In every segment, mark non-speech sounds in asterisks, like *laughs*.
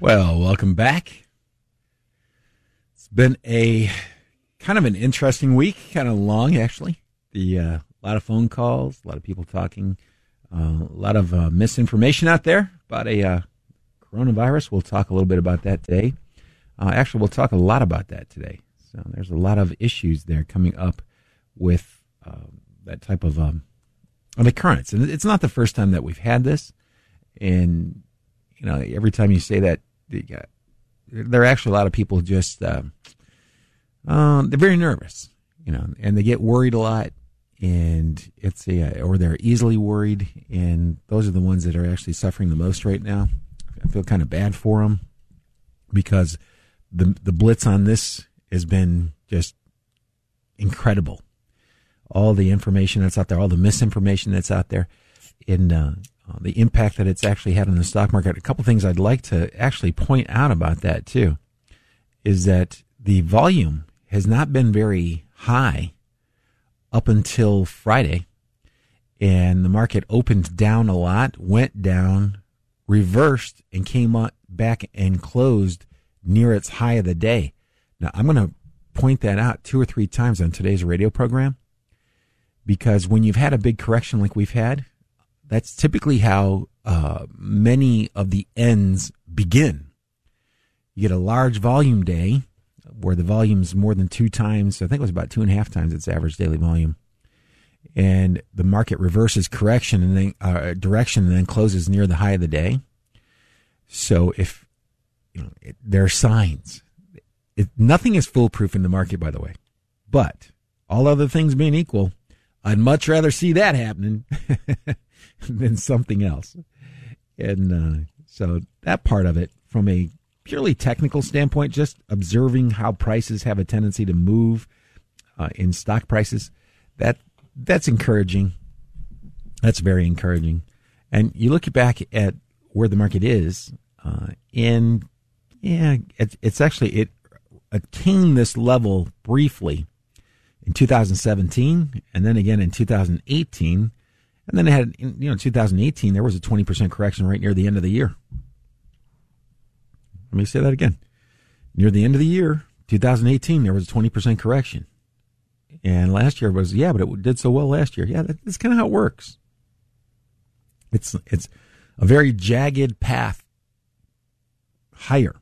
Well, welcome back. It's been a kind of an interesting week, kind of long actually. The uh, a lot of phone calls, a lot of people talking, uh, a lot of uh, misinformation out there about a uh, coronavirus. We'll talk a little bit about that today. Uh, actually, we'll talk a lot about that today. So there's a lot of issues there coming up with um, that type of um, an occurrence, and it's not the first time that we've had this. And you know, every time you say that, there are actually a lot of people just uh, uh, they're very nervous, you know, and they get worried a lot, and it's a or they're easily worried, and those are the ones that are actually suffering the most right now. I feel kind of bad for them because the the blitz on this has been just incredible. All the information that's out there, all the misinformation that's out there, and uh, uh, the impact that it's actually had on the stock market. A couple things I'd like to actually point out about that too is that the volume has not been very high up until Friday, and the market opened down a lot, went down, reversed, and came up back and closed near its high of the day. Now, I'm going to point that out two or three times on today's radio program because when you've had a big correction like we've had, that's typically how uh, many of the ends begin. You get a large volume day where the volume's more than two times, I think it was about two and a half times its average daily volume. And the market reverses correction and then uh, direction and then closes near the high of the day. So if you know, it, there are signs. It, nothing is foolproof in the market, by the way. But all other things being equal, I'd much rather see that happening *laughs* *laughs* than something else. And uh, so that part of it, from a purely technical standpoint, just observing how prices have a tendency to move uh, in stock prices, that that's encouraging. That's very encouraging. And you look back at where the market is, uh, and yeah, it, it's actually it attained this level briefly in 2017, and then again in 2018 and then it had, you know, 2018, there was a 20% correction right near the end of the year. Let me say that again. Near the end of the year, 2018, there was a 20% correction. And last year was, yeah, but it did so well last year. Yeah, that's kind of how it works. It's, it's a very jagged path higher.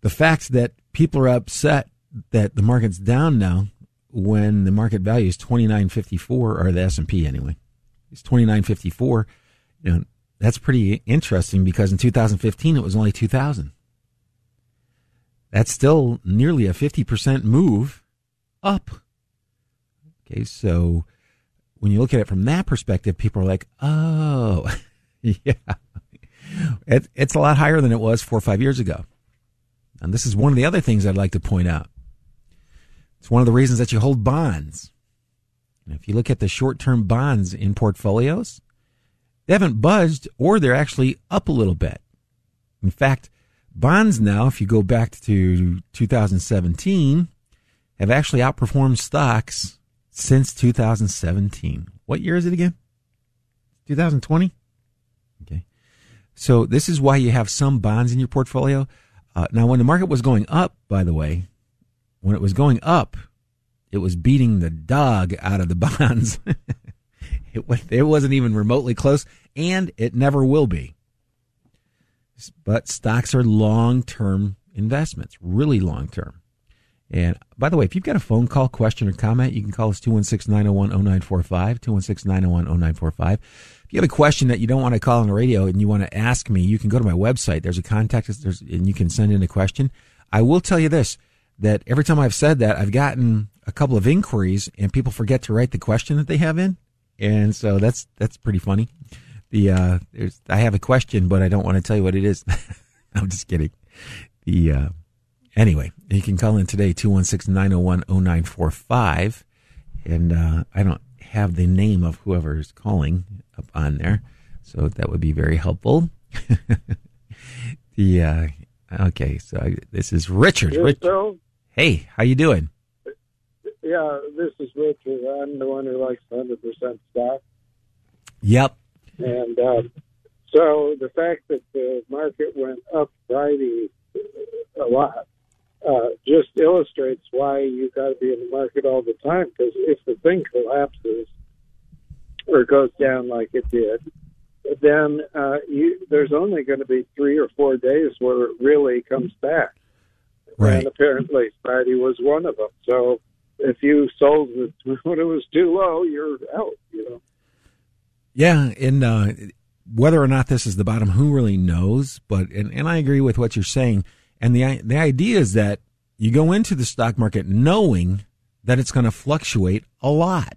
The fact that people are upset that the market's down now when the market value is 2954 or the S&P anyway it's 2954. You know, that's pretty interesting because in 2015 it was only 2000. That's still nearly a 50% move up. Okay, so when you look at it from that perspective, people are like, oh, *laughs* yeah, it, it's a lot higher than it was four or five years ago. And this is one of the other things I'd like to point out. It's one of the reasons that you hold bonds. If you look at the short term bonds in portfolios, they haven't budged or they're actually up a little bit. In fact, bonds now, if you go back to 2017, have actually outperformed stocks since 2017. What year is it again? 2020? Okay. So this is why you have some bonds in your portfolio. Uh, now, when the market was going up, by the way, when it was going up, it was beating the dog out of the *laughs* bonds. it, it wasn't even remotely close, and it never will be. But stocks are long term investments, really long term. And by the way, if you've got a phone call, question, or comment, you can call us 216 901 0945, 216 901 0945. If you have a question that you don't want to call on the radio and you want to ask me, you can go to my website. There's a contact us, and you can send in a question. I will tell you this that every time I've said that, I've gotten a couple of inquiries and people forget to write the question that they have in. And so that's, that's pretty funny. The, uh, there's, I have a question, but I don't want to tell you what it is. *laughs* I'm just kidding. The, uh, anyway, you can call in today, 216-901-0945. And, uh, I don't have the name of whoever is calling up on there. So that would be very helpful. *laughs* the, uh, okay. So I, this is Richard. Yes, Rich- Bill? hey, how you doing? Yeah, this is Richard. I'm the one who likes 100% stock. Yep. And uh, so the fact that the market went up Friday a lot uh, just illustrates why you got to be in the market all the time. Because if the thing collapses or goes down like it did, then uh, you, there's only going to be three or four days where it really comes back. Right. And apparently Friday was one of them. So if you sold it *laughs* when it was too low, you're out. You know. Yeah, and uh, whether or not this is the bottom, who really knows? But and, and I agree with what you're saying. And the the idea is that you go into the stock market knowing that it's going to fluctuate a lot.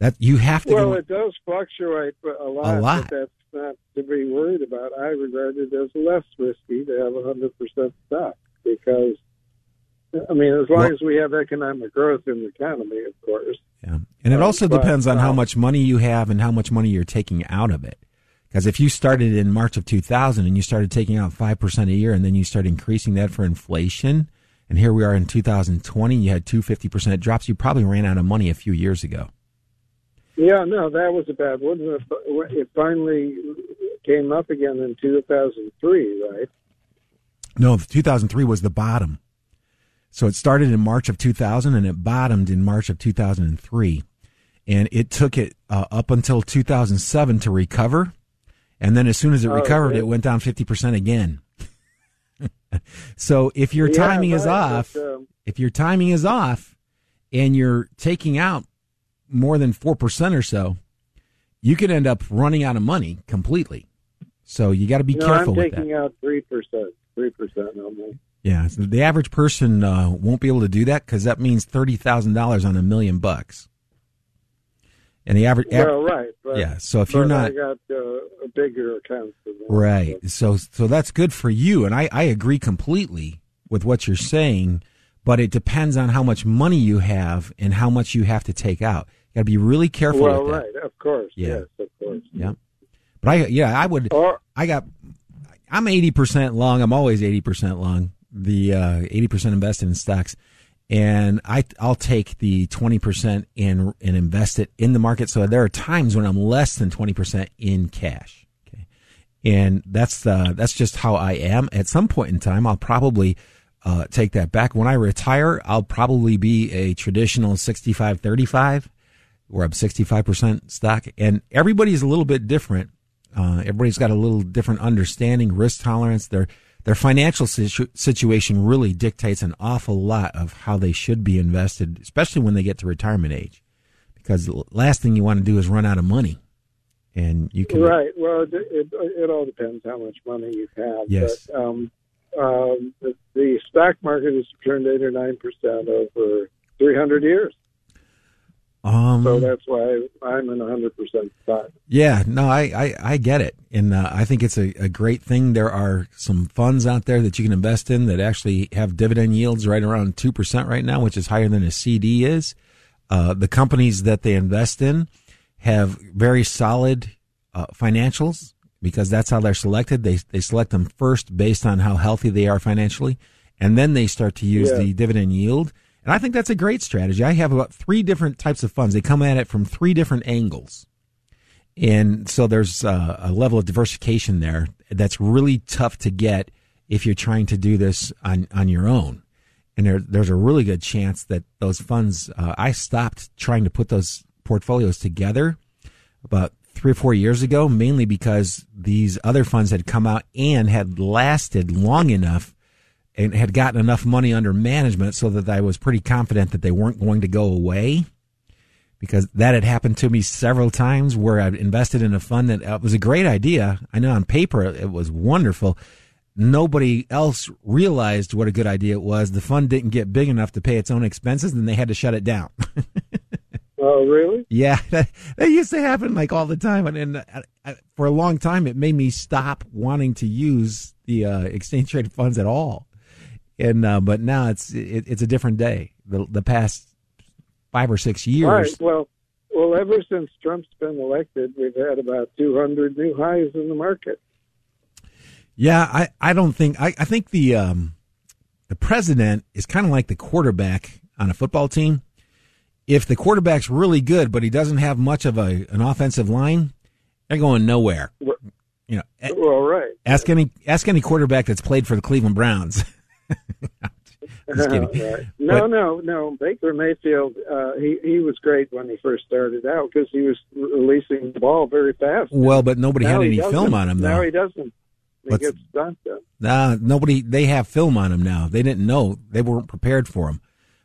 That you have to. Well, go, it does fluctuate a lot, A lot. but that's not to be worried about. I regard it as less risky to have 100% stock because, I mean, as long Well- as we have economic growth in the economy, of course. yeah. And it also but, depends on how uh, much money you have and how much money you're taking out of it. Because if you started in March of 2000 and you started taking out 5% a year and then you start increasing that for inflation, and here we are in 2020, you had two 50% drops, you probably ran out of money a few years ago. Yeah, no, that was a bad one. It finally came up again in 2003, right? No, 2003 was the bottom. So it started in March of 2000 and it bottomed in March of 2003. And it took it uh, up until 2007 to recover. And then as soon as it Oh, recovered, it went down 50% again. *laughs* so if your Yeah, timing is off, but, um, if your timing is off and you're taking out more than 4% or so, you could end up running out of money completely. So you got to be no, careful I'm with that. taking out 3%. 3% only. Yeah, so the average person uh, won't be able to do that because that means thirty thousand dollars on a million bucks. And the average, Well, right. But, yeah. So if you're not I got uh, a bigger account right, so so that's good for you, and I I agree completely with what you're saying, but it depends on how much money you have and how much you have to take out. You got to be really careful Well, right, of course. Yeah. Yes, of course. Yeah, but I yeah I would Or I got I'm eighty percent long. I'm always eighty percent long. The uh, eighty percent invested in stocks, and I I'll take the twenty percent and and invest it in the market. So there are times when I'm less than twenty percent in cash. Okay, and that's uh, that's just how I am. At some point in time, I'll probably uh, take that back. When I retire, I'll probably be a traditional 65-35, where I'm 65% stock. And everybody's a little bit different. Uh, everybody's got a little different understanding, risk tolerance. Their their financial situ- situation really dictates an awful lot of how they should be invested, especially when they get to retirement age. Because the last thing you want to do is run out of money, and you can right. Well, it, it, it all depends how much money you have. Yes. But, um, um, the, the stock market has returned eight or nine percent over three hundred years. Um, So that's why I'm in hundred percent stock. Yeah, no, I, I, I get it. And uh, I think it's a, a great thing. There are some funds out there that you can invest in that actually have dividend yields right around 2% right now, which is higher than a CD is. Uh, the companies that they invest in have very solid uh, financials because that's how they're selected. They, they select them first based on how healthy they are financially. And then they start to use Yeah. the dividend yield. And I think that's a great strategy. I have about three different types of funds. They come at it from three different angles. And so there's uh, a level of diversification there that's really tough to get if you're trying to do this on, on your own. And there, there's a really good chance that those funds, uh, I stopped trying to put those portfolios together about three or four years ago, mainly because these other funds had come out and had lasted long enough and had gotten enough money under management so that I was pretty confident that they weren't going to go away because that had happened to me several times where I'd invested in a fund that uh, was a great idea. I know on paper it was wonderful. Nobody else realized what a good idea it was. The fund didn't get big enough to pay its own expenses and they had to shut it down. *laughs* Oh, really? Yeah, *laughs* that, that, used to happen like all the time, and, and uh, for a long time, it made me stop wanting to use the uh, exchange traded funds at all. And uh, but now it's it, it's a different day. The the past five or six years. Right. Well, well, ever since Trump's been elected, we've had about 200 new highs in the market. Yeah, I, I don't think I, I think the um, the president is kind of like the quarterback on a football team if the quarterback's really good, but he doesn't have much of a an offensive line, they're going nowhere. You know, well, right. Ask any ask any quarterback that's played for the Cleveland Browns. *laughs* *laughs* *laughs* right. No, but, no, no. Baker Mayfield, uh, he he was great when he first started out because he was releasing the ball very fast. Well, but nobody now had any film on him. Though. Now he doesn't. He What's, gets on. Nah, nobody. They have film on him now. They didn't know. They weren't prepared for him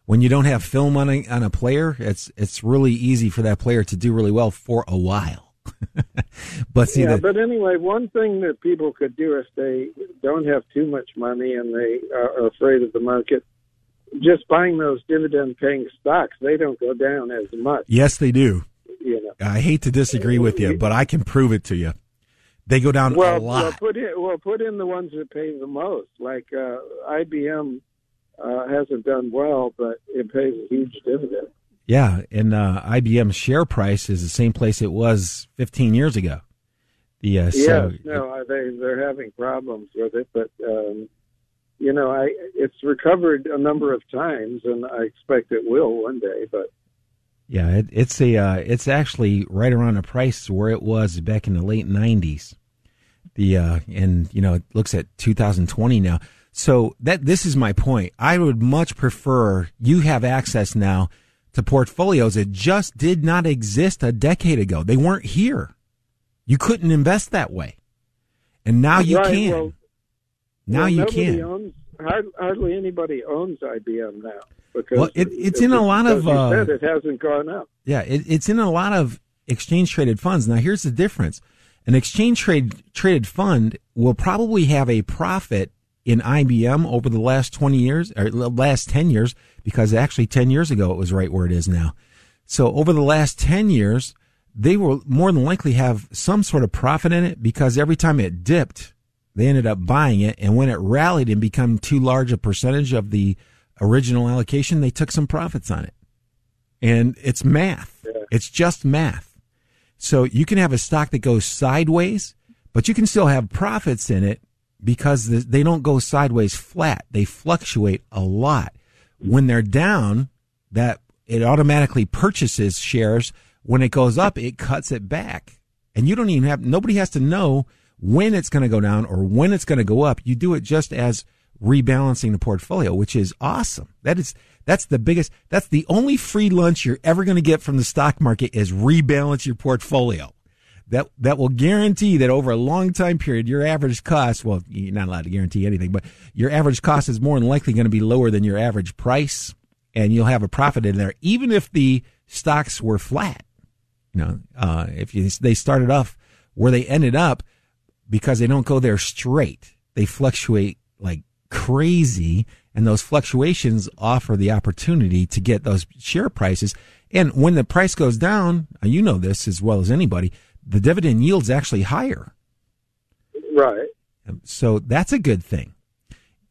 when you don't have film on a, on a player, it's it's really easy for that player to do really well for a while. *laughs* but see, yeah, the, but anyway, one thing that people could do if they don't have too much money and they are afraid of the market, just buying those dividend-paying stocks, they don't go down as much. Yes, they do. You know, I hate to disagree with you, but I can prove it to you. They go down well, a lot. Well, put in well, put in the ones that pay the most, like uh, IBM uh, hasn't done well, but it pays a huge dividend. Yeah, and uh, IBM's share price is the same place it was 15 years ago. The uh, yes, so, no, they they're having problems with it, but um, you know, I it's recovered a number of times, and I expect it will one day. But yeah, it, it's a uh, it's actually right around the price where it was back in the late 90s. The uh, and you know it looks at 2020 now. So that this is my point. I would much prefer you have access now to portfolios that just did not exist a decade ago. They weren't here. You couldn't invest that way. And now you right, can. Well, now well, you can. Owns, hardly anybody owns IBM now because well, it, it's in a lot of. Uh, said, it hasn't gone up. Yeah, it, it's in a lot of exchange traded funds. Now, here's the difference: an exchange trade traded fund will probably have a profit in IBM over the last 20 years or the last 10 years, because actually 10 years ago it was right where it is now. So over the last 10 years, they will more than likely have some sort of profit in it because every time it dipped, they ended up buying it. And when it rallied and become too large a percentage of the original allocation, they took some profits on it. And it's math. Yeah. It's just math. So you can have a stock that goes sideways, but you can still have profits in it because they don't go sideways flat. They fluctuate a lot. When they're down, that it automatically purchases shares. When it goes up, it cuts it back. And you don't even have, nobody has to know when it's going to go down or when it's going to go up. You do it just as rebalancing the portfolio, which is awesome. That is, that's the biggest, that's the only free lunch you're ever going to get from the stock market is rebalance your portfolio that that will guarantee that over a long time period, your average cost, well, you're not allowed to guarantee anything, but your average cost is more than likely going to be lower than your average price, and you'll have a profit in there, even if the stocks were flat. You know, uh, if you, they started off where they ended up because they don't go there straight, they fluctuate like crazy, and those fluctuations offer the opportunity to get those share prices. And when the price goes down, you know this as well as anybody the dividend yield's actually higher. Right. So that's a good thing.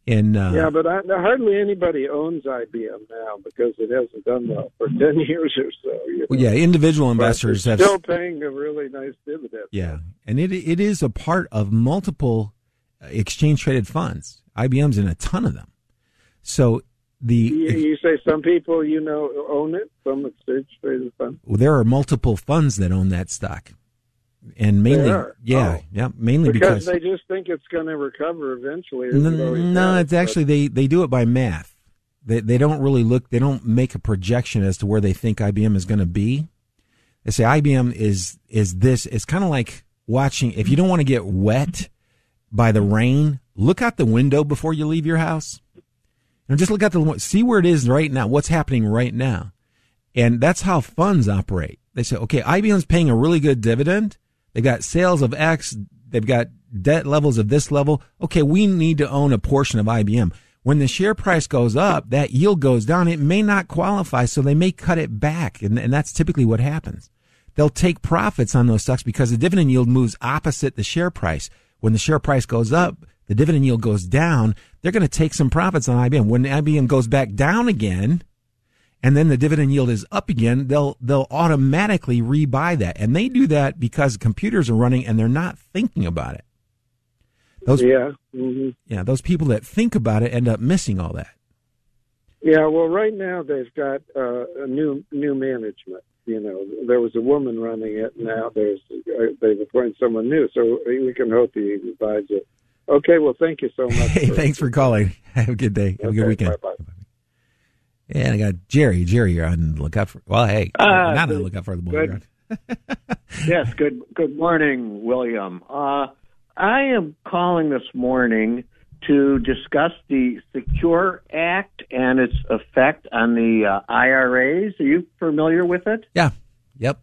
And uh, yeah, but I, hardly anybody owns IBM now because it hasn't done well for *laughs* ten years or so. You know? Well, yeah, individual investors have still paying a really nice dividend. Yeah, and it it is a part of multiple uh, exchange traded funds. IBM's in a ton of them. So the you, you, say some people you know own it, some exchange traded funds. Well, there are multiple funds that own that stock. And mainly, yeah, Oh. yeah, mainly because, because, they just think it's going to recover eventually. no, it no, has, it's actually they they do it by math. They they don't really look. They don't make a projection as to where they think IBM is going to be. They say IBM is is this. It's kind of like watching. If you don't want to get wet by the rain, look out the window before you leave your house. And just look out the see where it is right now. What's happening right now, and that's how funds operate. They say, okay, IBM's paying a really good dividend. They got sales of X. They've got debt levels of this level. Okay, we need to own a portion of IBM. When the share price goes up, that yield goes down. It may not qualify, so they may cut it back, and, and that's typically what happens. They'll take profits on those stocks because the dividend yield moves opposite the share price. When the share price goes up, the dividend yield goes down. They're going to take some profits on IBM. When IBM goes back down again, and then the dividend yield is up again, they'll they'll automatically rebuy that, and they do that because computers are running and they're not thinking about it. Those yeah, hmm yeah, those people that think about it end up missing all that. yeah. Well, right now they've got uh, a new new management. You know, there was a woman running it. Now there's uh, they've appointed someone new, so we can hope he revives it. Okay. Well, thank you so much. Hey, thanks for calling. *laughs* Have a good day. Have a good Okay, weekend. bye-bye. And I got Jerry. Jerry, you're on the lookout for. Well, hey, Uh, not on the lookout for the good. *laughs* Yes, good good morning, William. Uh, I am calling this morning to discuss the Secure Act and its effect on the uh, IRAs. Are you familiar with it? Yeah. Yep.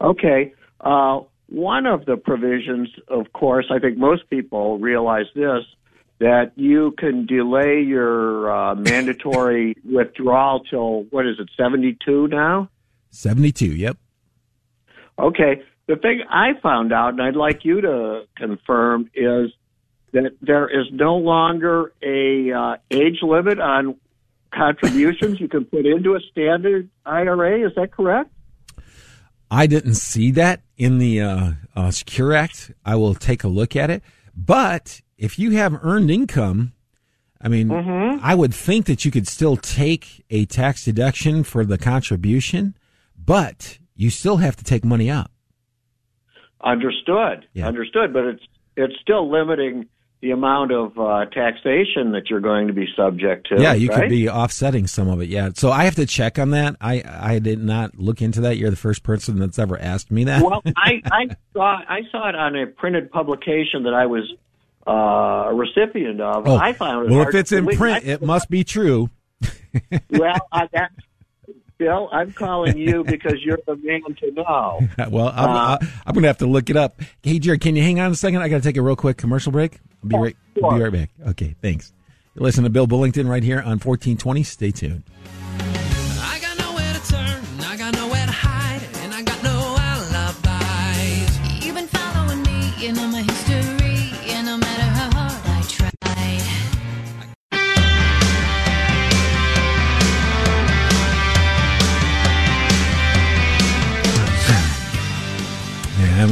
Okay. Uh, one of the provisions, of course, I think most people realize this, that you can delay your uh, mandatory *laughs* withdrawal till, what is it, 72 now? Seventy-two. Yep. Okay. The thing I found out, and I'd like you to confirm, is that there is no longer a uh, age limit on contributions you can put into a standard IRA. Is that correct? I didn't see that in the uh, uh, Secure Act. I will take a look at it. But if you have earned income, I mean, I would think that you could still take a tax deduction for the contribution, but you still have to take money out. Understood. Yeah. Understood. But it's it's still limiting the amount of uh, taxation that you're going to be subject to. Yeah, you right? could be offsetting some of it. Yeah. So I have to check on that. I, I did not look into that. You're the first person that's ever asked me that. well, I, I *laughs* saw I saw it on a printed publication that I was uh, a recipient of. oh, I found it well, if it's in believe. print, it must be true. *laughs* well, I, that, Bill, I'm calling you because you're the man to know. *laughs* well, I'm, Uh, I'm going to have to look it up. Hey, Jared, can you hang on a second? I got to take a real quick commercial break. I'll be right, I'll be right back. Okay, thanks. You're listening to Bill Bullington right here on 1420. Stay tuned.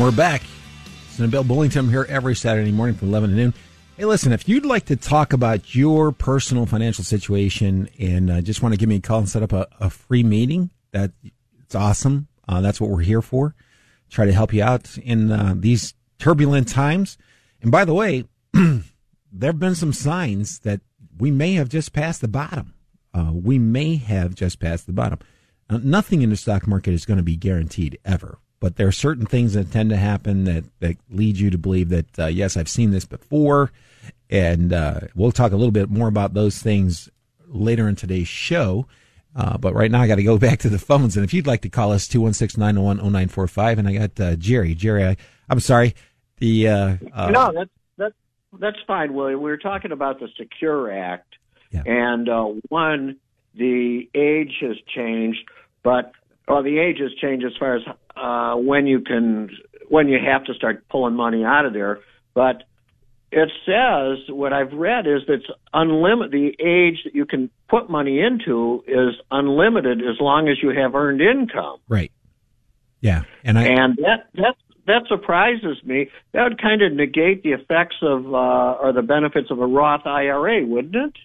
We're back. To Bill Bullington here every Saturday morning from 11 to noon. Hey, listen, if you'd like to talk about your personal financial situation and uh, just want to give me a call and set up a, a free meeting, that it's awesome. Uh, that's what we're here for. Try to help you out in uh, these turbulent times. And by the way, *clears throat* there have been some signs that we may have just passed the bottom. Uh, we may have just passed the bottom. Uh, nothing in the stock market is going to be guaranteed ever, but there are certain things that tend to happen that, that lead you to believe that, uh, yes, I've seen this before. And uh, we'll talk a little bit more about those things later in today's show. Uh, but right now, I got to go *laughs* back to the phones. And if you'd like to call us, 216 901 0945. And I got uh, Jerry. Jerry, I, I'm sorry. The uh, uh, no, that's that's that's fine, William. We were talking about the Secure Act, Yeah. and uh, one, the age has changed, but well, the age has changed as far as uh, when you can when you have to start pulling money out of there, but. It says what I've read is that unlimited. The age that you can put money into is unlimited as long as you have earned income. right. Yeah. And I, and that that that surprises me. That would kind of negate the effects of uh, or the benefits of a Roth IRA, wouldn't it?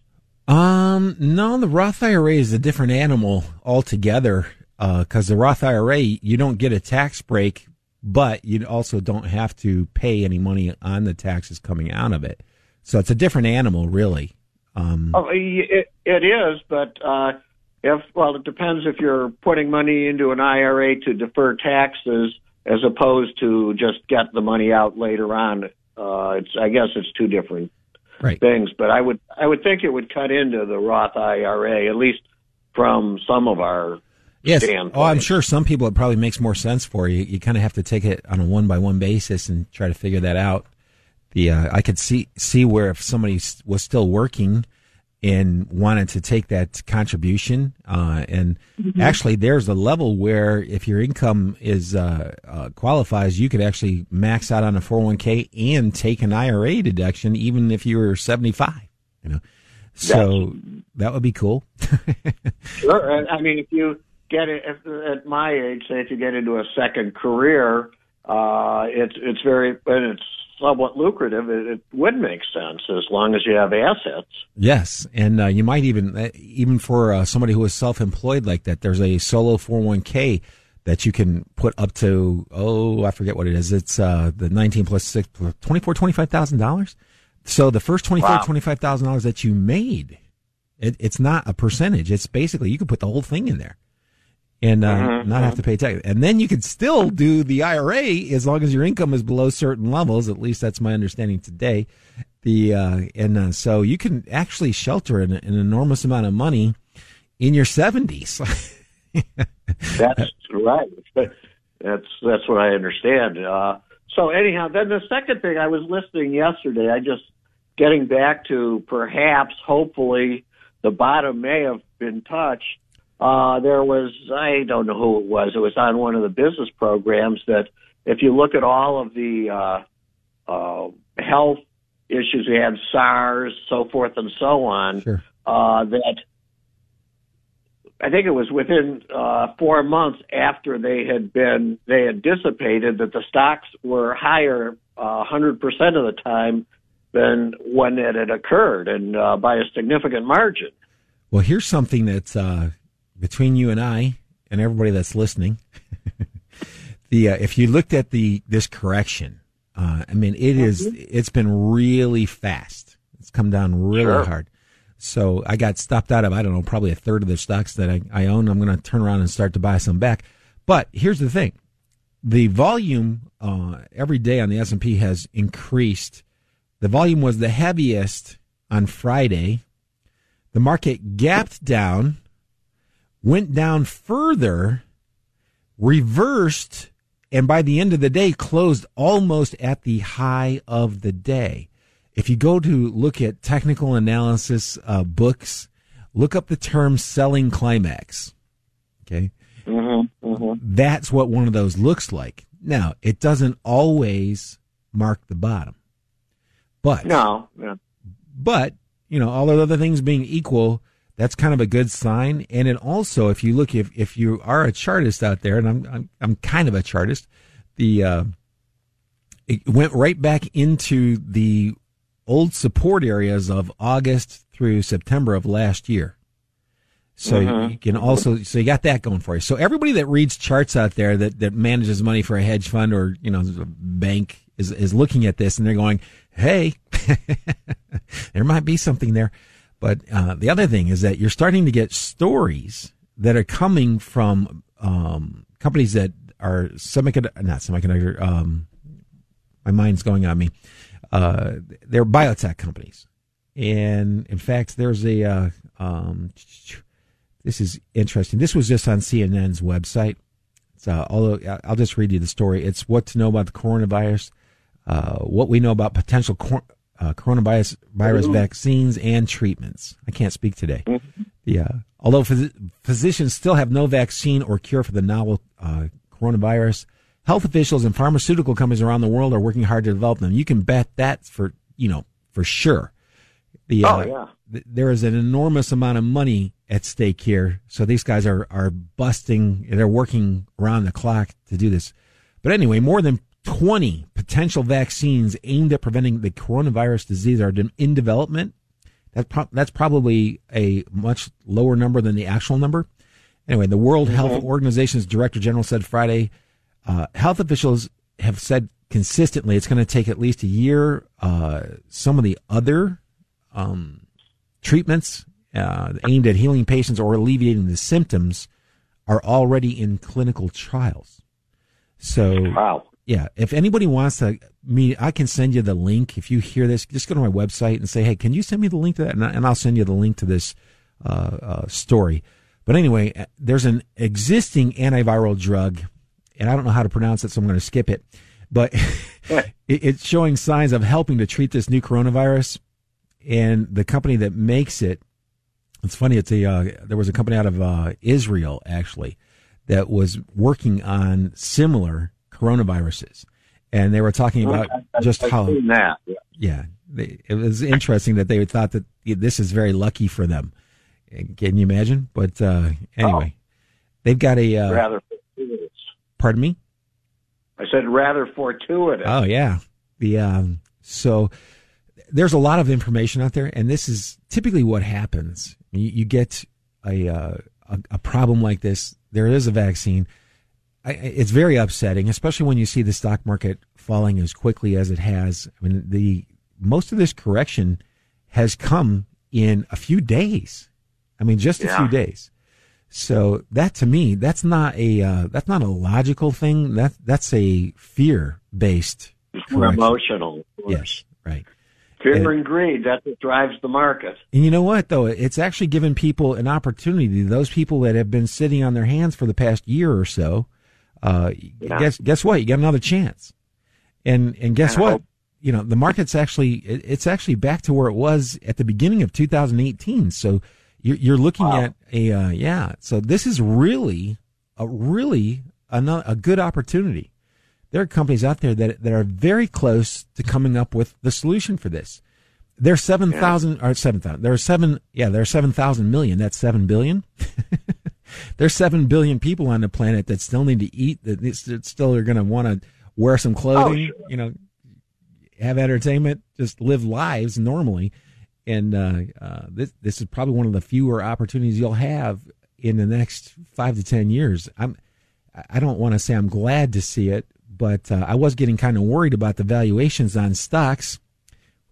Um, no, the Roth IRA is a different animal altogether. Uh, cause the Roth IRA, you don't get a tax break but you also don't have to pay any money on the taxes coming out of it. So it's a different animal, really. Um, Oh, it, it is, but uh, if well, it depends if you're putting money into an IRA to defer taxes as opposed to just get the money out later on. Uh, it's I guess it's two different Right. things, but I would I would think it would cut into the Roth IRA at least from some of our Yes. standpoint. Oh, I'm sure some people it probably makes more sense for you. You kind of have to take it on a one by one basis and try to figure that out. The uh, I could see see where if somebody was still working and wanted to take that contribution, uh, and actually there's a level where if your income is uh, uh, qualifies, you could actually max out on a 401k and take an IRA deduction, even if you were 75. You know, so that would be cool. *laughs* Sure. I mean, if you get it at my age, say if you get into a second career, uh, it's it's very and it's somewhat lucrative. It, it would make sense as long as you have assets. Yes, and uh, you might even uh, even for uh, somebody who is self-employed like that, there's a solo 401k that you can put up to oh I forget what it is. It's uh, the 19 plus 6 plus 24 25,000 dollars. So the first 24 Wow. 25,000 dollars that you made, it, it's not a percentage. It's basically you could put the whole thing in there. And uh, Mhm, not have to pay tax, and then you could still do the IRA as long as your income is below certain levels. At least that's my understanding today. The uh, and uh, so you can actually shelter an, an enormous amount of money in your seventies. *laughs* That's right. That's that's what I understand. Uh, so anyhow, then the second thing I was listening yesterday. I just getting back to perhaps, hopefully, the bottom may have been touched. Uh, there was I don't know who it was. It was on one of the business programs that if you look at all of the uh, uh, health issues we had, SARS, so forth and so on, Sure. uh, that I think it was within uh, four months after they had been they had dissipated that the stocks were higher uh, hundred percent of the time than when it had occurred, and uh, by a significant margin. well, here's something that's uh, between you and I and everybody that's listening. *laughs* the uh, if you looked at the this correction, uh, I mean it is it's been really fast. It's come down really Sure. hard. So I got stopped out of I don't know probably a third of the stocks that I, I own. I'm going to turn around and start to buy some back. But here's the thing: the volume uh, every day on the S and P has increased. The volume was the heaviest on Friday. The market gapped down, went down further, reversed, and by the end of the day closed almost at the high of the day. If you go to look at technical analysis uh, books, look up the term selling climax. Okay. Mm-hmm, mm-hmm. That's what one of those looks like. Now, it doesn't always mark the bottom. But No, no. but you know, all the other things being equal, that's kind of a good sign. And it also, if you look, if if you are a chartist out there, and I'm I'm, I'm kind of a chartist, the uh, it went right back into the old support areas of August through September of last year. So Mhm. you can also so you got that going for you. So everybody that reads charts out there that that manages money for a hedge fund or you know a bank is is looking at this and they're going, "Hey, *laughs* there might be something there." But uh, the other thing is that you're starting to get stories that are coming from um, companies that are semiconductor, not semiconductor. Um, my mind's going on me. Uh, they're biotech companies, and in fact, there's a. Uh, um, this is interesting. This was just on CNN's website. Uh, although I'll just read you the story. It's what to know about the coronavirus, uh, what we know about potential cor- uh, coronavirus virus vaccines and treatments. I can't speak today. Yeah. Although phys- physicians still have no vaccine or cure for the novel uh, coronavirus, health officials and pharmaceutical companies around the world are working hard to develop them. You can bet that for you know for sure. The, Oh, uh, yeah. th- there is an enormous amount of money at stake here. So these guys are are busting. They're working around the clock to do this. But anyway, more than 20 potential vaccines aimed at preventing the coronavirus disease are in development. That's pro- that's probably a much lower number than the actual number. Anyway, the World Health Organization's Director General said Friday uh, health officials have said consistently it's going to take at least a year. Uh, some of the other um, treatments uh, aimed at healing patients or alleviating the symptoms are already in clinical trials. So, Wow. Yeah, if anybody wants to me, I can send you the link. If you hear this, just go to my website and say, "Hey, can you send me the link to that?" And, I, and I'll send you the link to this uh, uh, story. But anyway, uh, there's an existing antiviral drug, and I don't know how to pronounce it, so I'm going to skip it. But *laughs* it, it's showing signs of helping to treat this new coronavirus, and the company that makes it. It's funny. It's a uh, there was a company out of uh, Israel actually that was working on similar coronaviruses, and they were talking about just I've how that. Yeah. yeah, they, it was interesting that they thought that this is very lucky for them. Can you imagine? But uh, anyway, they've got a. Uh, rather fortuitous. pardon me. I said rather fortuitous. Oh yeah, the um, so there's a lot of information out there, and this is typically what happens. You, you get a, uh, a a problem like this. There is a vaccine. I, it's very upsetting, especially when you see the stock market falling as quickly as it has. I mean, the most of this correction has come in a few days. I mean, just a Yeah. few days. So that to me, that's not a uh, that's not a logical thing. That that's a fear based. More emotional. Yes, right. Fear and greed, that's what drives the market. And you know what though? It's actually given people an opportunity. Those people that have been sitting on their hands for the past year or so, uh, Yeah. guess guess what? You got another chance. And and guess I what? hope- You know the market's actually it's actually back to where it was at the beginning of 2018. So you're you're looking Wow. at a uh, yeah. So this is really a really a, a good opportunity. There are companies out there that that are very close to coming up with the solution for this. There's seven thousand or seven thousand. There are seven. Yeah, there are seven thousand million. That's seven billion. *laughs* There's seven billion people on the planet that still need to eat. That still are going to want to wear some clothing. You know, have entertainment, just live lives normally. And uh, uh, this this is probably one of the fewer opportunities you'll have in the next five to ten years. I'm I don't want to say I'm glad to see it, but uh, I was getting kind of worried about the valuations on stocks.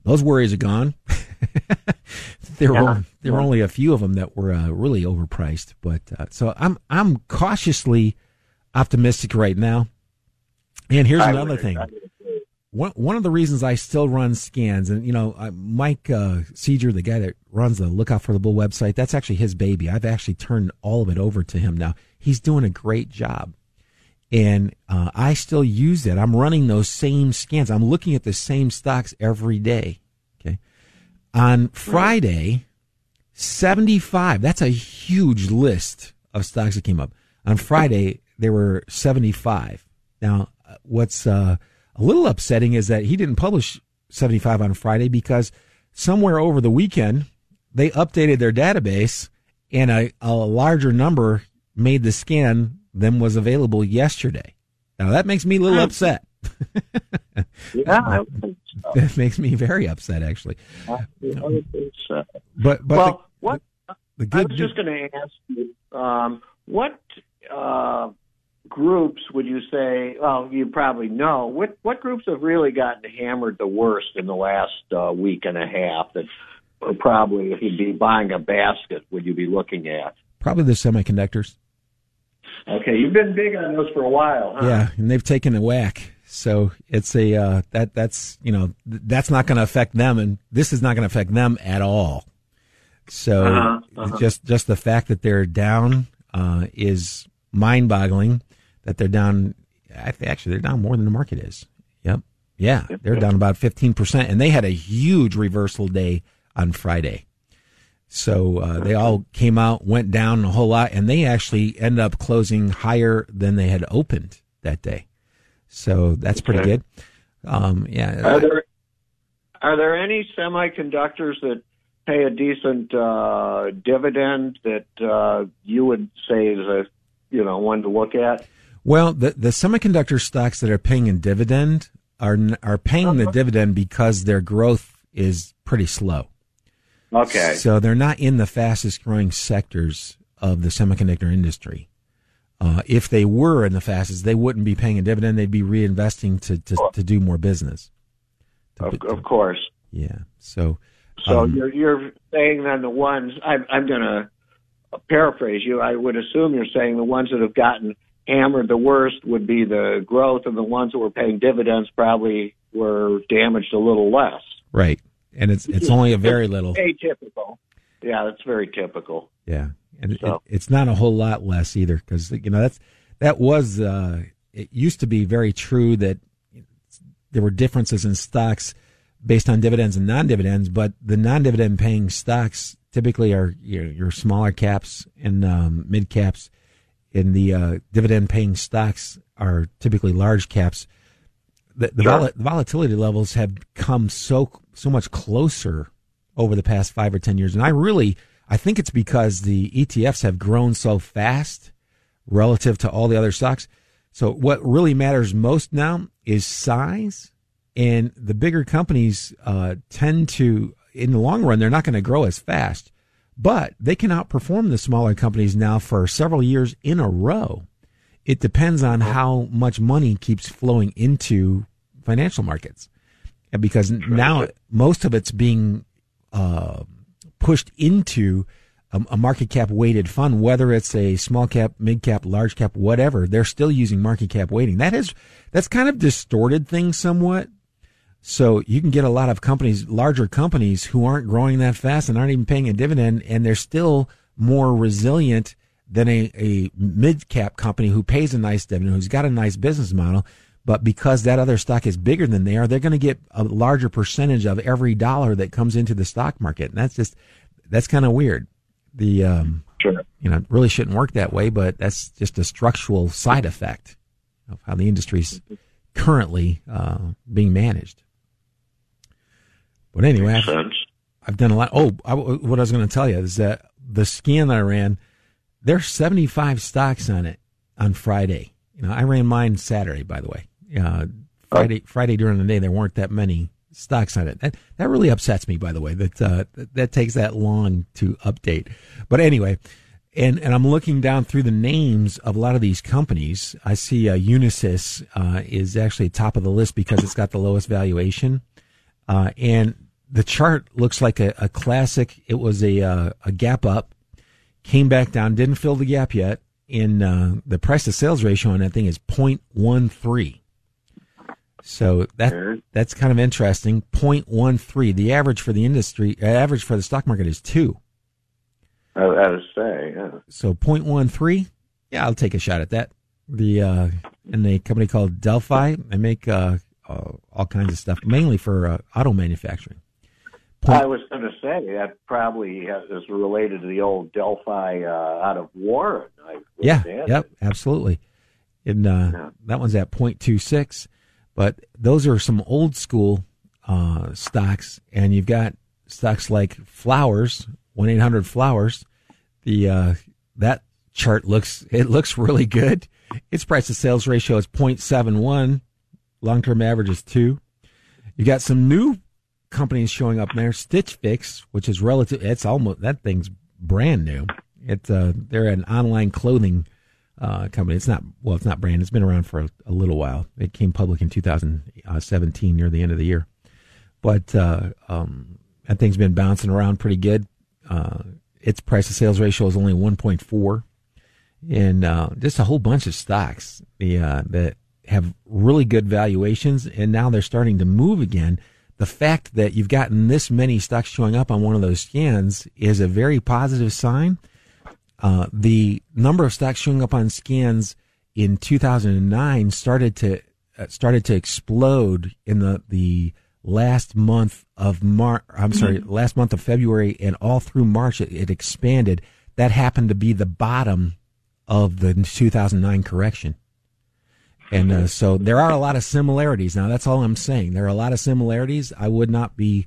Those worries are gone. *laughs* there Yeah. were there were only a few of them that were uh, really overpriced, but uh, so I'm I'm cautiously optimistic right now. And here's I another would- thing. I would agree. One one of the reasons I still run scans, and you know, Mike uh, Seeger, the guy that runs the Lookout for the Bull website, that's actually his baby. I've actually turned all of it over to him now. He's doing a great job, and uh, I still use it. I'm running those same scans. I'm looking at the same stocks every day. On Friday, seventy five. That's a huge list of stocks that came up. On Friday, there were seventy five. Now, uh, what's uh, a little upsetting is that he didn't publish 75 on Friday because somewhere over the weekend they updated their database and a, a larger number made the scan than was available yesterday. Now that makes me a little upset. Yeah, I would think so. *laughs* That makes me very upset actually. I would think so. But but well, the, what the I was just going to ask you, um, what uh, groups would you say? Well, you probably know what what groups have really gotten hammered the worst in the last uh, week and a half. That probably, if you'd be buying a basket, would you be looking at? probably the semiconductors. Okay, you've been big on those for a while, huh? Yeah, and they've taken a whack. So it's a uh, that that's you know th- that's not going to affect them, and this is not going to affect them at all. So Uh-huh, uh-huh. just just the fact that they're down uh, is mind-boggling. That they're down, I think actually they're down more than the market is. Yep, yeah, they're down about fifteen percent, and they had a huge reversal day on Friday. So uh, they all came out, went down a whole lot, and they actually end up closing higher than they had opened that day. So that's pretty Okay. good. Um, yeah, Are there are there any semiconductors that pay a decent uh, dividend that uh, you would say is a you know one to look at? Well, the the semiconductor stocks that are paying a dividend are are paying the dividend because their growth is pretty slow. Okay. So they're not in the fastest growing sectors of the semiconductor industry. Uh, if they were in the fastest, they wouldn't be paying a dividend. They'd be reinvesting to to, to do more business. Of, of course. Yeah. So. So um, you're you're saying then the ones I'm I'm going to paraphrase you. I would assume you're saying the ones that have gotten hammered the worst would be the growth, and the ones that were paying dividends probably were damaged a little less. right, and it's it's only a very little. Atypical. Yeah, that's very typical. Yeah, and So- it, it's not a whole lot less either because you know that's that was uh, it used to be very true that there were differences in stocks based on dividends and non-dividends, but the non-dividend paying stocks typically are your, your smaller caps and um, mid caps, and the uh, dividend paying stocks are typically large caps. The, the, vol- the volatility levels have come so so much closer over the past five or ten years, and I really I think it's because the ETFs have grown so fast relative to all the other stocks. So what really matters most now is size, and the bigger companies uh, tend to, in the long run, they're not going to grow as fast, but they can outperform the smaller companies now for several years in a row. It depends on how much money keeps flowing into financial markets, and because now most of it's being uh, pushed into a, a market cap weighted fund, whether it's a small cap, mid cap, large cap, whatever, they're still using market cap weighting. That is, that's kind of distorted things somewhat. So you can get a lot of companies, larger companies who aren't growing that fast and aren't even paying a dividend and they're still more resilient than a, a mid cap company who pays a nice dividend, who's got a nice business model. But because that other stock is bigger than they are, they're going to get a larger percentage of every dollar that comes into the stock market. And that's just, that's kind of weird. The, um, Sure. you know, it really shouldn't work that way, but that's just a structural side effect of how the industry's currently uh, being managed. But anyway, I've. I've done a lot. Oh, I, what I was going to tell you is that the scan that I ran, there's 75 stocks on it on Friday. You know, I ran mine Saturday, by the way. Uh, Friday, Friday during the day, there weren't that many stocks on it. That that really upsets me, by the way. That uh, that, takes that long to update. But anyway, and and I'm looking down through the names of a lot of these companies. I see uh, Unisys uh, is actually top of the list because it's got the lowest valuation, uh, and the chart looks like a, a classic. It was a uh, a gap up, came back down, didn't fill the gap yet. In uh, the price to sales ratio on that thing is 0.13. So that that's kind of interesting. 0.13. The average for the industry, uh, average for the stock market is two. I, I would say, yeah. So 0.13. Yeah, I'll take a shot at that. The uh, and a company called Delphi. They make uh, uh, all kinds of stuff, mainly for uh, auto manufacturing. I was going to say that probably has, is related to the old Delphi uh, out of Warren. I Yeah, yep, absolutely. And uh, that one's at 0.26. But those are some old school uh, stocks, and you've got stocks like Flowers, one eight hundred Flowers. The uh, that chart looks it looks really good. Its price to sales ratio is 0.71. Long term average is two. You got some new companies showing up there. Stitch Fix, which is relative, it's almost that thing's brand new. It's uh, they're an online clothing uh, company. It's not well, it's not brand. It's been around for a, a little while. It came public in 2017, near the end of the year. But uh, um, that thing's been bouncing around pretty good. Uh, its price to sales ratio is only 1.4, and uh, just a whole bunch of stocks the, that have really good valuations, and now they're starting to move again. The fact that you've gotten this many stocks showing up on one of those scans is a very positive sign. Uh, the number of stocks showing up on scans in 2009 started to uh, started to explode in the the last month of Mar. I'm sorry, last month of February, and all through March it, it expanded. That happened to be the bottom of the 2009 correction. And uh, so there are a lot of similarities. Now, that's all I'm saying. There are a lot of similarities. I would not be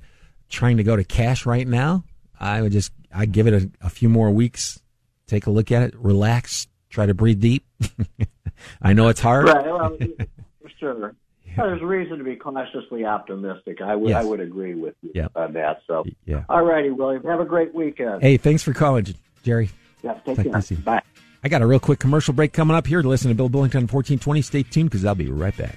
trying to go to cash right now. I would just, I'd give it a, a few more weeks, take a look at it, relax, try to breathe deep. *laughs* I know it's hard. Right. Well, *laughs* sure. There's reason to be cautiously optimistic. I would Yes. I would agree with you on that. So, Yeah. all righty, William. Have a great weekend. Hey, thanks for calling, Jerry. Yeah, take care. you. Bye. I got a real quick commercial break coming up here to listen to Bill Bullington 1420. Stay tuned because I'll be right back.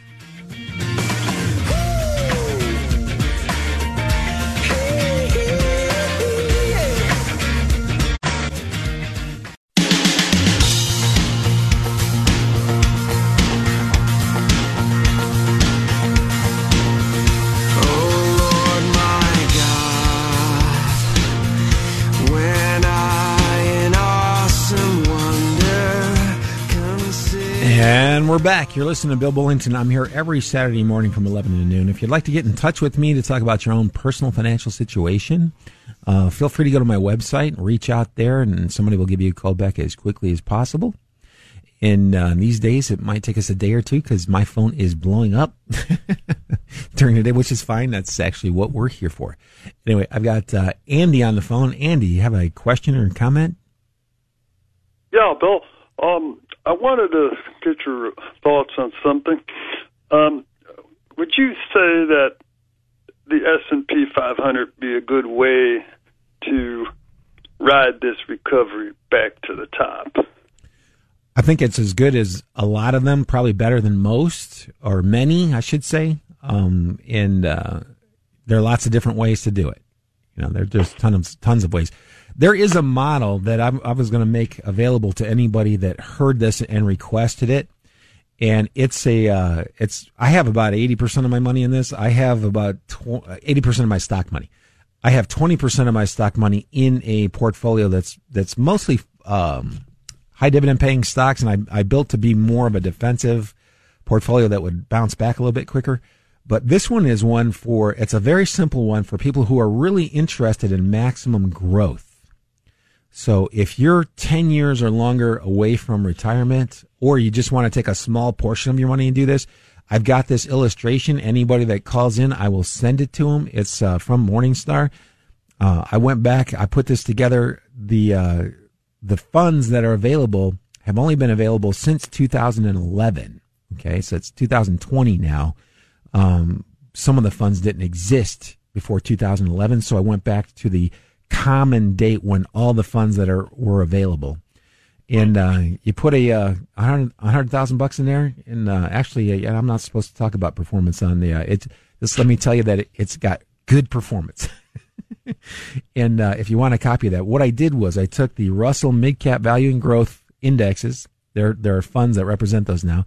And we're back. You're listening to Bill Bullington. I'm here every Saturday morning from 11 to noon. If you'd like to get in touch with me to talk about your own personal financial situation, uh, feel free to go to my website, reach out there, and somebody will give you a call back as quickly as possible. And uh, these days, it might take us a day or two because my phone is blowing up *laughs* during the day, which is fine. That's actually what we're here for. Anyway, I've got uh, Andy on the phone. Andy, you have a question or a comment? Yeah, Bill. Um, I wanted to get your thoughts on something. Um, would you say that the S and P 500 be a good way to ride this recovery back to the top? I think it's as good as a lot of them, probably better than most or many, I should say. Um, and uh, there are lots of different ways to do it. You know, there, there's tons tons of ways. There is a model that I, I was going to make available to anybody that heard this and requested it, and it's a uh, it's I have about eighty percent of my money in this. I have about eighty percent of my stock money. I have twenty percent of my stock money in a portfolio that's that's mostly um, high dividend paying stocks, and I, I built to be more of a defensive portfolio that would bounce back a little bit quicker. But this one is one for, it's a very simple one for people who are really interested in maximum growth. So if you're 10 years or longer away from retirement, or you just want to take a small portion of your money and do this, I've got this illustration. Anybody that calls in, I will send it to them. It's uh, from Morningstar. Uh, I went back, I put this together. The, uh, the funds that are available have only been available since 2011. Okay. So it's 2020 now. Um, some of the funds didn't exist before 2011. So I went back to the common date when all the funds that are were available. And uh, you put a uh, hundred thousand bucks in there, and uh, actually, uh, I'm not supposed to talk about performance on the. Uh, it just let me tell you that it, it's got good performance. *laughs* and uh, if you want a copy of that, what I did was I took the Russell Mid Cap Value and Growth indexes. There there are funds that represent those now,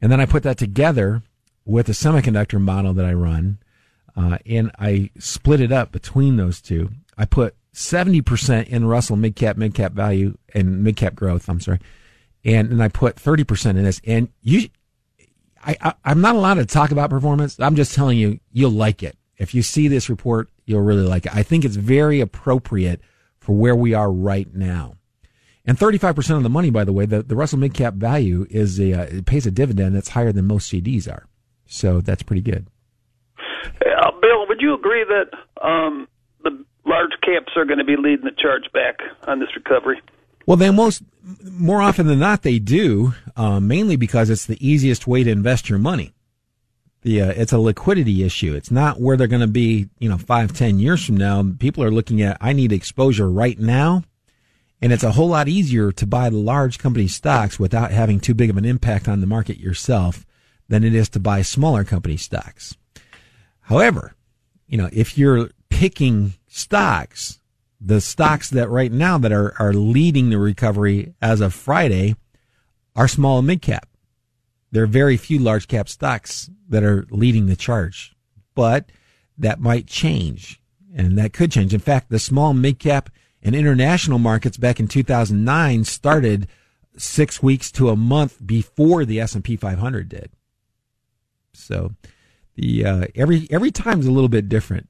and then I put that together with a semiconductor model that I run, uh, and I split it up between those two. I put 70% in Russell mid cap, mid cap value and mid cap growth. I'm sorry. And, and I put 30% in this. And you, I, I, I'm not allowed to talk about performance. I'm just telling you, you'll like it. If you see this report, you'll really like it. I think it's very appropriate for where we are right now. And 35% of the money, by the way, the, the Russell mid cap value is a, uh, it pays a dividend that's higher than most CDs are. So that's pretty good. You agree that um, the large caps are going to be leading the charge back on this recovery? Well, they most more often than not they do, uh, mainly because it's the easiest way to invest your money. The uh, it's a liquidity issue. It's not where they're going to be, you know, five, ten years from now. People are looking at I need exposure right now, and it's a whole lot easier to buy the large company stocks without having too big of an impact on the market yourself than it is to buy smaller company stocks. However, you know, if you're picking stocks, the stocks that right now that are, are leading the recovery as of Friday are small and mid cap. There are very few large cap stocks that are leading the charge, but that might change and that could change. In fact, the small mid cap and international markets back in 2009 started six weeks to a month before the S&P 500 did. So the, uh, every, every time's a little bit different.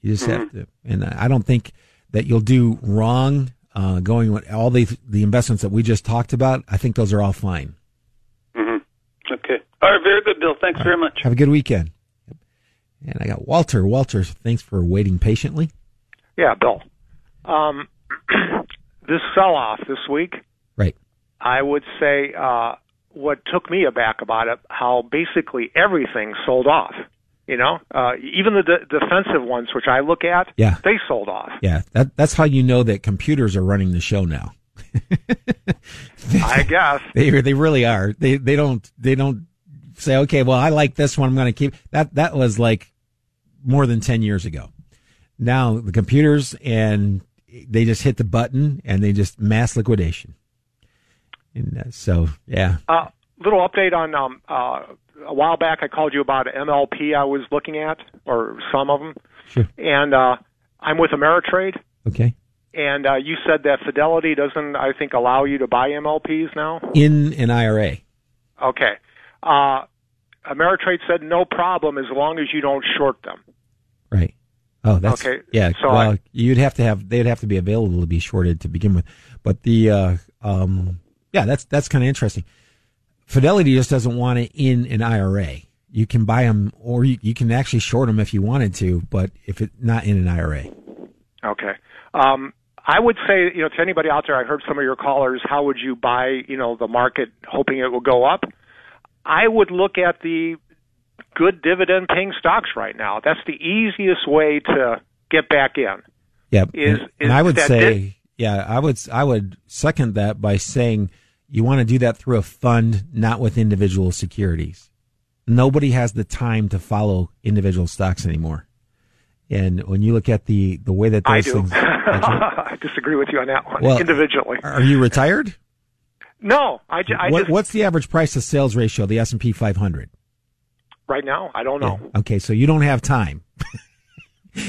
You just have to, and I don't think that you'll do wrong uh, going with all the the investments that we just talked about. I think those are all fine. Mm-hmm. Okay. All right. Very good, Bill. Thanks very much. Have a good weekend. And I got Walter. Walter, thanks for waiting patiently. Yeah, Bill. Um, *clears throat* this sell off this week, Right. I would say uh, what took me aback about it, how basically everything sold off. You know, uh, even the de- defensive ones, which I look at, Yeah. they sold off. Yeah, that that's how you know that computers are running the show now. I guess. *laughs* They they really are. They they don't they don't say okay. Well, I like this one. I'm going to keep that. That was like more than ten years ago. Now the computers and they just hit the button and they just mass liquidation. And uh, so yeah, Uh, little update on um, uh, a while back. I called you about MLP. I was looking at, or some of them, Sure. and uh, I'm with Ameritrade. okay. And uh, you said that Fidelity doesn't, I think, allow you to buy MLPs now. In an IRA, Okay. Uh, Ameritrade said no problem as long as you don't short them. right? Oh, that's Okay, Yeah. so well, I- you'd have to have they'd have to be available to be shorted to begin with, but the uh, um, yeah, that's that's kind of interesting. Fidelity just doesn't want it in an IRA. You can buy them, or you, you can actually short them if you wanted to, but if it not in an IRA. Okay. Um, I would say, you know, to anybody out there, I heard some of your callers, how would you buy, you know, the market hoping it will go up? I would look at the good dividend paying stocks right now. That's the easiest way to get back in. Yeah, Is- and, is and I would say, di- yeah, I would I would second that by saying you want to do that through a fund, not with individual securities. Nobody has the time to follow individual stocks anymore. And when you look at the the way that I those do. things, *laughs* I disagree with you on that one Well, individually. are you retired? No, I, ju- I what, just what's the average price to sales ratio of the S and P 500? right now I don't know. Okay, so you don't have time.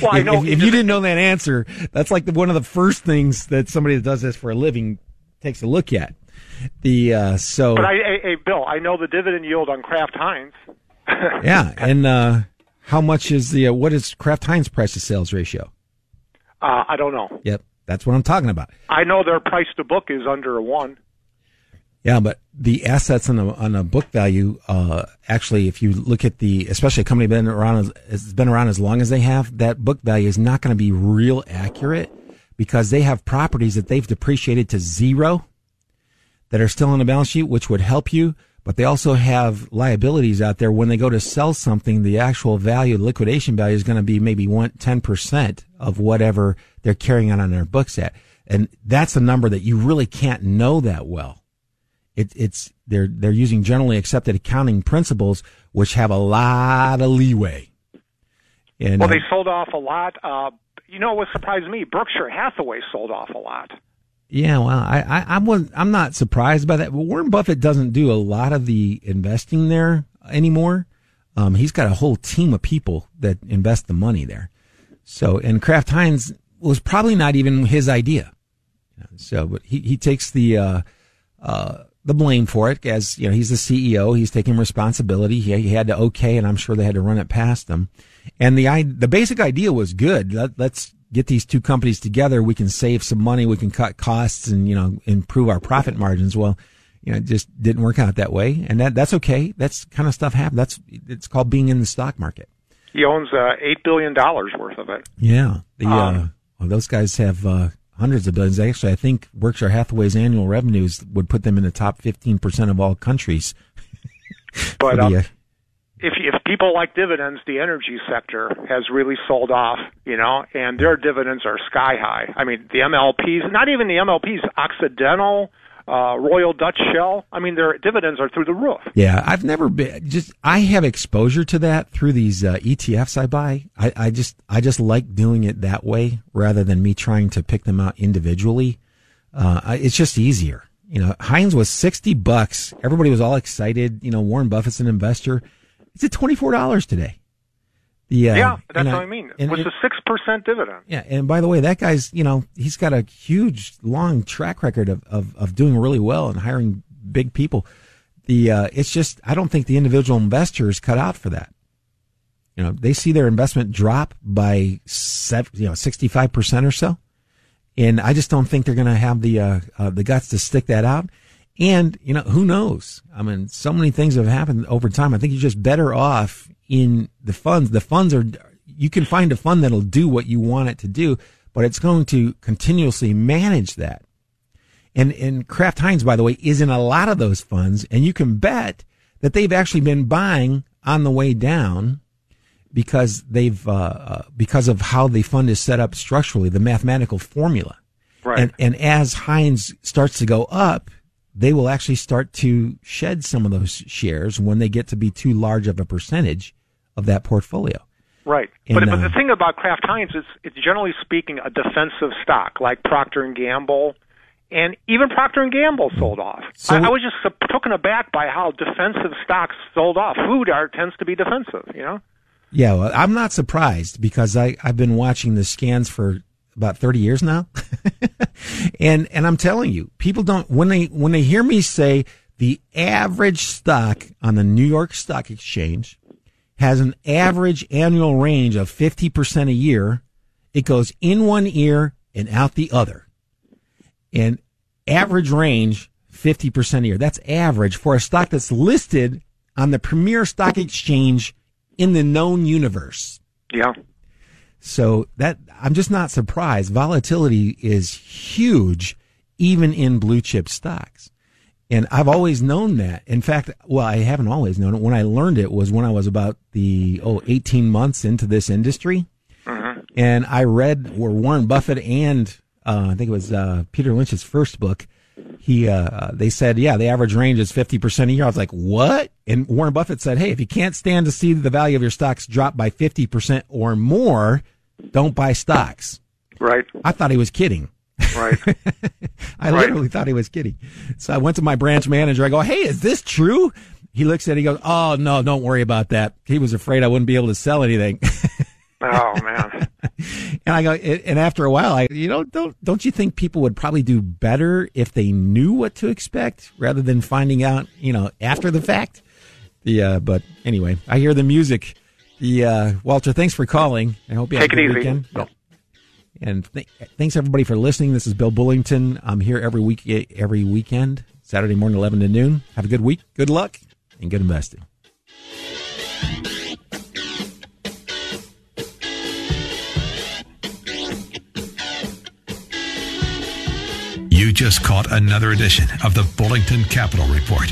Well, I if, know if, if you didn't know that answer, that's like the, one of the first things that somebody that does this for a living takes a look at. The uh, so But I, hey, Bill, I know the dividend yield on Kraft Heinz. *laughs* yeah, and uh, how much is the uh, what is Kraft Heinz price to sales ratio? Uh, I don't know. Yep, that's what I'm talking about. I know their price to book is under a one. Yeah, but the assets on a on a book value, uh, actually, if you look at the, especially a company been around as has been around as long as they have, that book value is not going to be real accurate because they have properties that they've depreciated to zero that are still on the balance sheet, which would help you. But they also have liabilities out there. When they go to sell something, the actual value, liquidation value is going to be maybe one, 10% of whatever they're carrying on on their books at. And that's a number that you really can't know that well. It, it's, they're, they're using generally accepted accounting principles, which have a lot of leeway. And, Well, they sold off a lot. Uh, you know what surprised me? Berkshire Hathaway sold off a lot. Yeah, well, I, I, I was, I'm not surprised by that. But Warren Buffett doesn't do a lot of the investing there anymore. Um, he's got a whole team of people that invest the money there. So, and Kraft Heinz was probably not even his idea. So, but he, he takes the, uh, uh, the blame for it as, you know, he's the CEO. He's taking responsibility. He, he had to okay, and I'm sure they had to run it past him. And the, the basic idea was good. Let, let's get these two companies together. We can save some money. We can cut costs and, you know, improve our profit margins. Well, you know, it just didn't work out that way. And that, that's okay. That's kind of stuff happens. That's, it's called being in the stock market. He owns uh, eight billion dollars worth of it. Yeah. The, uh, Um, well, those guys have, uh, hundreds of billions. Actually, I think Berkshire Hathaway's annual revenues would put them in the top 15% of all countries. *laughs* But the, um, uh, if if people like dividends, the energy sector has really sold off. You know, and their dividends are sky high. I mean, the MLPs, not even the MLPs, Occidental, uh, Royal Dutch Shell. I mean, their dividends are through the roof. Yeah, I've never been just. I have exposure to that through these uh, ETFs I buy. I, I just I just like doing it that way rather than me trying to pick them out individually. Uh, it's just easier. You know, Heinz was sixty bucks. Everybody was all excited. You know, Warren Buffett's an investor. It's at twenty four dollars today. The, uh, yeah, that's what I mean. and- With and- a six percent dividend. yeah, and by the way, that guy's you know he's got a huge long track record of of, of doing really well and hiring big people. The uh, it's just I don't think the individual investor is cut out for that. You know, they see their investment drop by seven, you know sixty five percent or so, and I just don't think they're going to have the uh, uh, the guts to stick that out. And you know, who knows? I mean, so many things have happened over time. I think you're just better off in the funds. The funds are you can find a fund that'll do what you want it to do, but it's going to continuously manage that. And and Kraft Heinz, by the way, is in a lot of those funds, and you can bet that they've actually been buying on the way down because they've uh, uh, because of how the fund is set up structurally, the mathematical formula. Right. And and as Heinz starts to go up, they will actually start to shed some of those shares when they get to be too large of a percentage of that portfolio. Right. And, but, but uh, the thing about Kraft Heinz is it's generally speaking a defensive stock like Procter and Gamble and even Procter and Gamble sold off. So- I, I was just taken aback by how defensive stocks sold off. Food are, tends to be defensive, you know? Yeah, well, I'm not surprised because I, I've been watching the scans for about 30 years now. *laughs* and, and I'm telling you, people don't, when they, when they hear me say the average stock on the New York Stock Exchange has an average annual range of 50% a year, it goes in one ear and out the other. And average range, 50% a year. That's average for a stock that's listed on the premier stock exchange in the known universe. Yeah. So that I'm just not surprised. Volatility is huge, even in blue chip stocks. And I've always known that. In fact, well, I haven't always known it. When I learned it was when I was about the, oh, 18 months into this industry. And I read where Warren Buffett and, uh, I think it was, uh, Peter Lynch's first book. He, uh, they said, yeah, the average range is 50% a year. I was like, what? And Warren Buffett said, hey, if you can't stand to see the value of your stocks drop by 50% or more, don't buy stocks. Right. I thought he was kidding. Right. *laughs* I literally thought he was kidding. So I went to my branch manager. I go, Hey, is this true? He looks at it. He goes, Oh, no, don't worry about that. He was afraid I wouldn't be able to sell anything. *laughs* Oh, man. *laughs* and I go, and after a while, I, you know, don't, don't you think people would probably do better if they knew what to expect rather than finding out, you know, after the fact? The, uh, but anyway, I hear the music. The, uh, Walter, thanks for calling. I hope you Take have a it good easy. weekend. Yeah. And th- thanks everybody for listening. This is Bill Bullington. I'm here every week, every weekend, Saturday morning, 11 to noon. Have a good week. Good luck and good investing. You just caught another edition of the Bullington Capital Report,